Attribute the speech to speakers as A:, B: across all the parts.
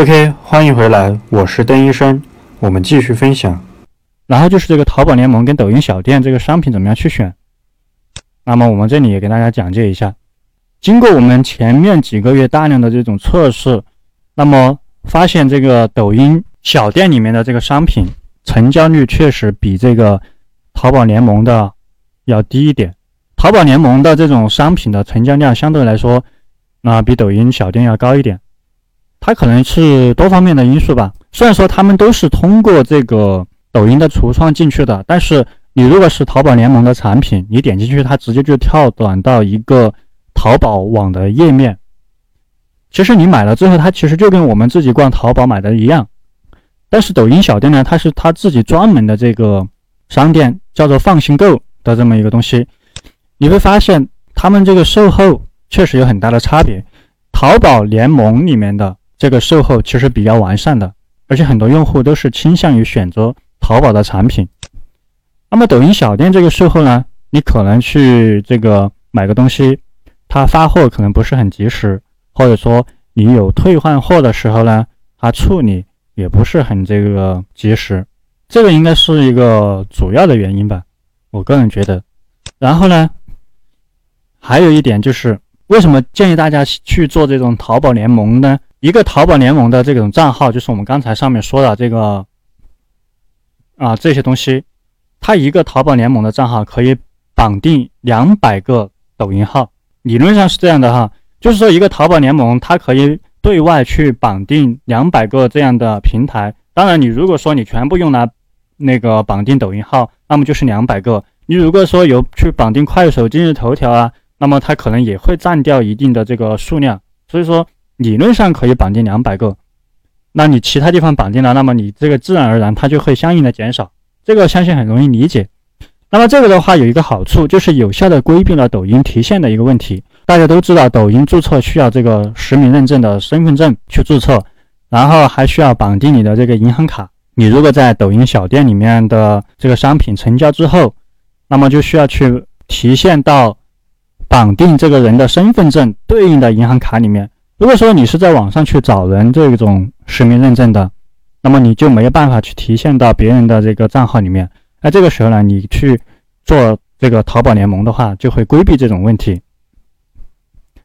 A: OK，欢迎回来，我是邓医生，我们继续分享。然后就是这个淘宝联盟跟抖音小店这个商品怎么样去选？那么我们这里也给大家讲解一下。经过我们前面几个月大量的这种测试，那么发现这个抖音小店里面的这个商品成交率确实比这个淘宝联盟的要低一点。淘宝联盟的这种商品的成交量相对来说，那比抖音小店要高一点。它可能是多方面的因素吧。虽然说他们都是通过这个抖音的橱窗进去的，但是你如果是淘宝联盟的产品，你点进去，它直接就跳转到一个淘宝网的页面。其实你买了之后，它其实就跟我们自己逛淘宝买的一样。但是抖音小店呢，它是它自己专门的这个商店，叫做放心购的这么一个东西。你会发现，他们这个售后确实有很大的差别。淘宝联盟里面的。这个售后其实比较完善的，而且很多用户都是倾向于选择淘宝的产品。那么抖音小店这个售后呢，你可能去这个买个东西，它发货可能不是很及时，或者说你有退换货的时候呢，它处理也不是很这个及时，这个应该是一个主要的原因吧，我个人觉得。然后呢，还有一点就是，为什么建议大家去做这种淘宝联盟呢？一个淘宝联盟的这种账号，就是我们刚才上面说的这个啊这些东西，它一个淘宝联盟的账号可以绑定两百个抖音号，理论上是这样的哈，就是说一个淘宝联盟它可以对外去绑定两百个这样的平台。当然，你如果说你全部用来那个绑定抖音号，那么就是两百个。你如果说有去绑定快手、今日头条啊，那么它可能也会占掉一定的这个数量。所以说。理论上可以绑定两百个，那你其他地方绑定了，那么你这个自然而然它就会相应的减少，这个相信很容易理解。那么这个的话有一个好处，就是有效的规避了抖音提现的一个问题。大家都知道，抖音注册需要这个实名认证的身份证去注册，然后还需要绑定你的这个银行卡。你如果在抖音小店里面的这个商品成交之后，那么就需要去提现到绑定这个人的身份证对应的银行卡里面。如果说你是在网上去找人这种实名认证的，那么你就没有办法去提现到别人的这个账号里面。那这个时候呢，你去做这个淘宝联盟的话，就会规避这种问题。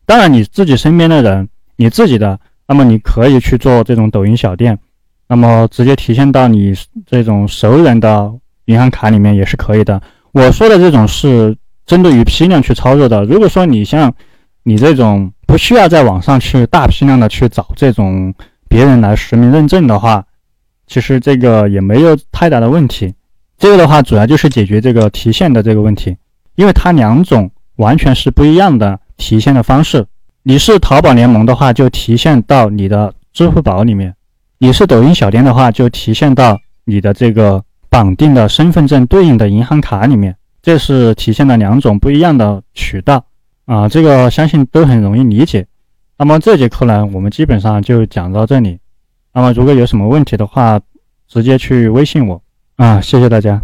A: 当然，你自己身边的人，你自己的，那么你可以去做这种抖音小店，那么直接提现到你这种熟人的银行卡里面也是可以的。我说的这种是针对于批量去操作的。如果说你像你这种，不需要在网上去大批量的去找这种别人来实名认证的话，其实这个也没有太大的问题。这个的话主要就是解决这个提现的这个问题，因为它两种完全是不一样的提现的方式。你是淘宝联盟的话，就提现到你的支付宝里面；你是抖音小店的话，就提现到你的这个绑定的身份证对应的银行卡里面。这是提现的两种不一样的渠道。啊，这个相信都很容易理解。那么这节课呢，我们基本上就讲到这里。那么如果有什么问题的话，直接去微信我。啊，谢谢大家。